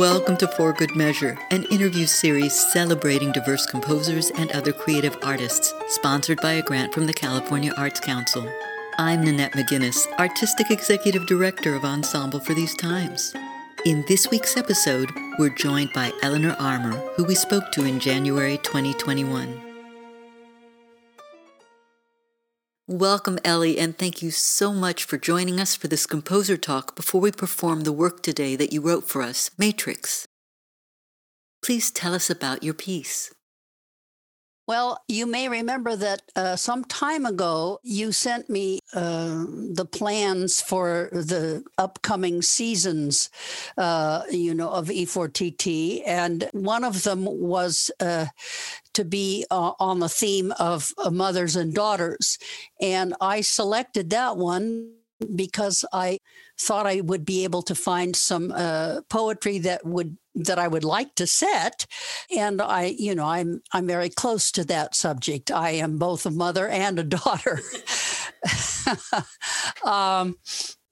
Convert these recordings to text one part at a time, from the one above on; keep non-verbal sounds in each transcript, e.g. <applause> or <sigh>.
Welcome to For Good Measure, an interview series celebrating diverse composers and other creative artists, sponsored by a grant from the California Arts Council. I'm Nanette McGuinness, Artistic Executive Director of Ensemble for These Times. In this week's episode, we're joined by Elinor Armer, who we spoke to in January 2021. Welcome, Ellie, and thank you so much for joining us for this composer talk before we perform the work today that you wrote for us, Matrix. Please tell us about your piece. Well, you may remember that uh, some time ago you sent me uh, the plans for the upcoming seasons, uh, you know, of E4TT, and one of them was uh, to be uh, on the theme of uh, mothers and daughters, and I selected that one because I thought I would be able to find some uh, poetry that would that I would like to set, and I, you know, I'm I'm very close to that subject. I am both a mother and a <laughs> daughter. <laughs> um,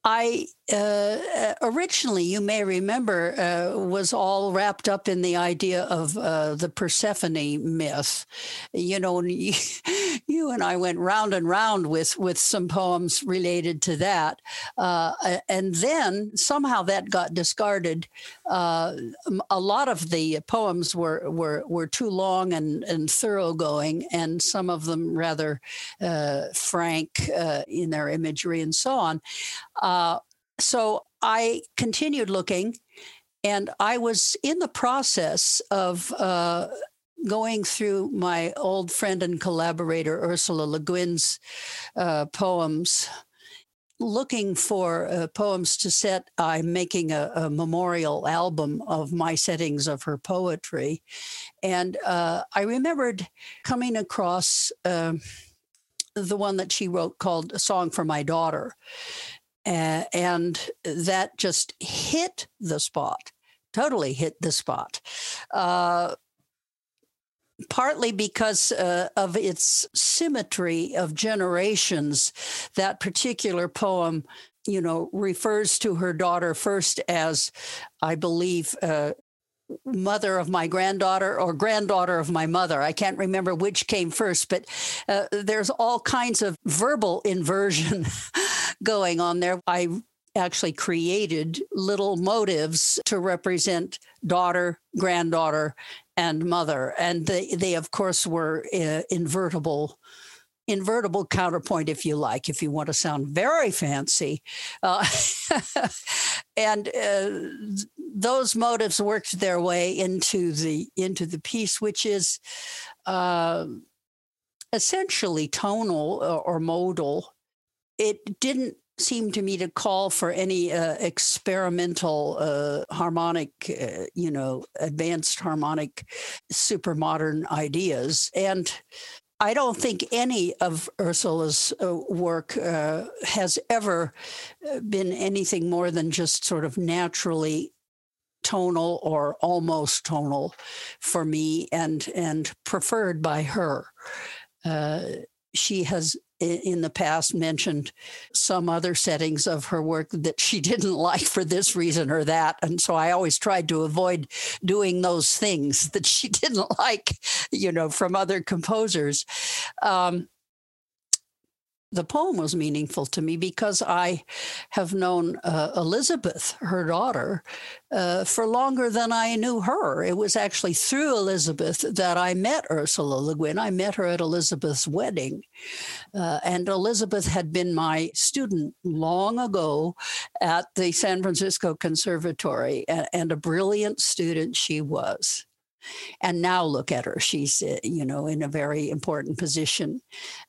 I uh, originally, you may remember, uh, was all wrapped up in the idea of uh, the Persephone myth. You know, <laughs> you, you, and I went round and round with with some poems related to that, uh, and then somehow that got discarded. Uh, a lot of the poems were were were too long and and thoroughgoing, and some of them rather uh, frank in their imagery and so on. So I continued looking, and I was in the process of uh, going through my old friend and collaborator Ursula Le Guin's uh, poems. Looking for uh, poems to set, I'm making a, a, memorial album of my settings of her poetry. And uh, I remembered coming across um, the one that she wrote called A Song for My Daughter. Uh, and that just hit the spot, totally hit the spot. Uh, partly because uh, of its symmetry of generations. That particular poem, you know, refers to her daughter first as, I believe, uh, mother of my granddaughter or granddaughter of my mother. I can't remember which came first, but uh, there's all kinds of verbal inversion <laughs> going on there. I actually created little motives to represent daughter, granddaughter, and mother. And they, they of course, were uh, invertible invertible counterpoint, if you like, if you want to sound very fancy. Uh, <laughs> and uh, those motives worked their way into the into the piece, which is uh, essentially tonal uh, or modal. It didn't seem to me to call for any uh, experimental uh, harmonic, uh, you know, advanced harmonic, super modern ideas. And I don't think any of Ursula's uh, work uh, has ever uh, been anything more than just sort of naturally tonal or almost tonal for me and and preferred by her. She has in the past mentioned some other settings of her work that she <laughs> didn't like for this reason or that. And so I always tried to avoid doing those things that she <laughs> didn't like, you know, from other composers. Um, the poem was meaningful to me because I have known uh, Elizabeth, her daughter, uh, for longer than I knew her. It was actually through Elizabeth that I met Ursula Le Guin. I met her at Elizabeth's wedding. Uh, and Elizabeth had been my student long ago at the San Francisco Conservatory, and, and a brilliant student she was. And now look at her. She's, uh, you know, in a very important position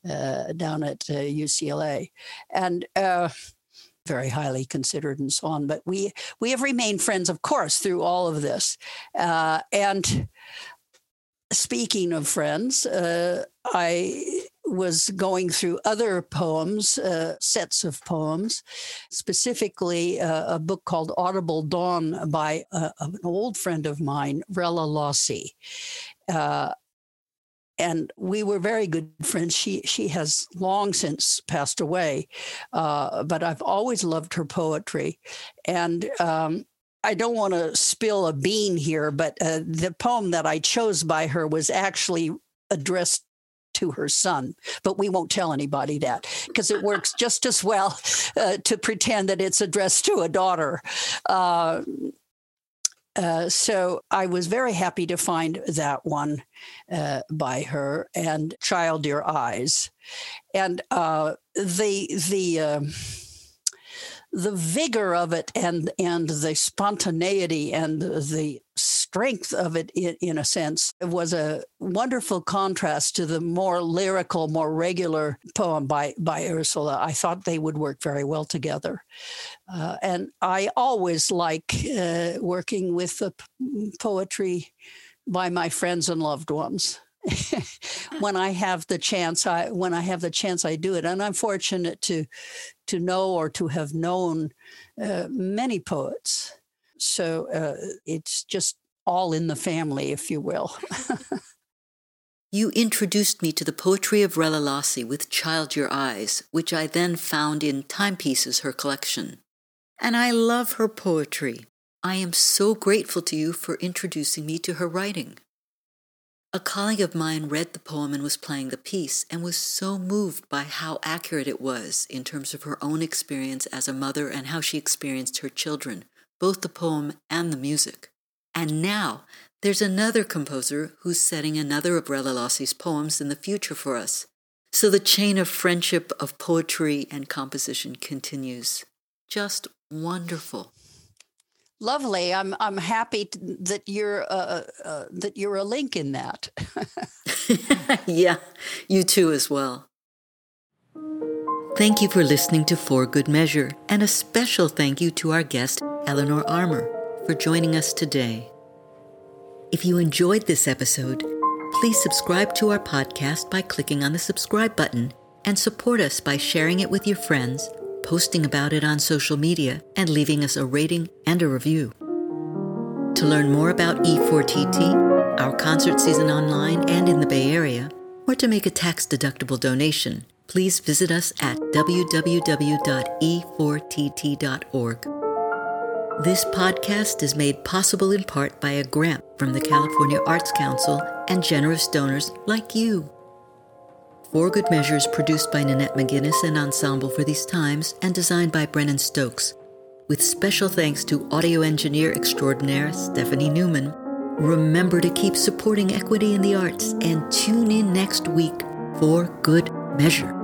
uh, down at uh, UCLA. And, uh, very highly considered and so on. But we we have remained friends, of course, through all of this. Uh, and speaking of friends, I was going through other poems, uh, sets of poems, specifically uh, a book called Audible Dawn by uh, an old friend of mine, Rella Lossy. Uh, and we were very good friends. She she has long since passed away, uh, but I've always loved her poetry, and um, I don't want to spill a bean here, but uh, the poem that I chose by her was actually addressed to her son, but we won't tell anybody that because it works <laughs> just as well uh, to pretend that it's addressed to a daughter. Uh, uh, so I was very happy to find that one uh, by her and "Child Your Eyes," and uh, the the um, the vigor of it and and the spontaneity and the strength of it in, in, a sense. Was a wonderful contrast to the more lyrical more regular poem by by ursula. I thought they would work very well together. Uh, and i always like uh, working with the p- poetry by my friends and loved ones. <laughs> When I have the chance, I when I have the chance, I do it, and I'm fortunate to to know or to have known uh, many poets. So uh, it's just all in the family, if you will. <laughs> you introduced me to the poetry of Rella Lossy with Child Your Eyes, which I then found in Timepieces, her collection. And I love her poetry. I am so grateful to you for introducing me to her writing. A colleague of mine read the poem and was playing the piece and was so moved by how accurate it was in terms of her own experience as a mother and how she experienced her children, both the poem and the music. And now there's another composer who's setting another of Rella Lossy's poems in the future for us. So the chain of friendship of poetry and composition continues. Just wonderful lovely. I'm I'm happy t- that you're uh, uh, uh, that you're a link in that. <laughs> yeah, you too as well. Thank you for listening to For Good Measure, and a special thank you to our guest Elinor Armer for joining us today. If you enjoyed this episode, please subscribe to our podcast by clicking on the subscribe button and support us by sharing it with your friends posting about it on social media, and leaving us a rating and a review. To learn more about E4TT, our concert season online and in the Bay Area, or to make a tax deductible donation, please visit us at www.e4tt.org. This podcast is made possible in part by a grant from the California Arts Council and generous donors like you. For Good Measures produced by Nanette McGuinness and Ensemble for These Times and designed by Brennan Stokes. With special thanks to audio engineer extraordinaire Stephanie Neumann. Remember to keep supporting equity in the arts and tune in next week for Good Measure.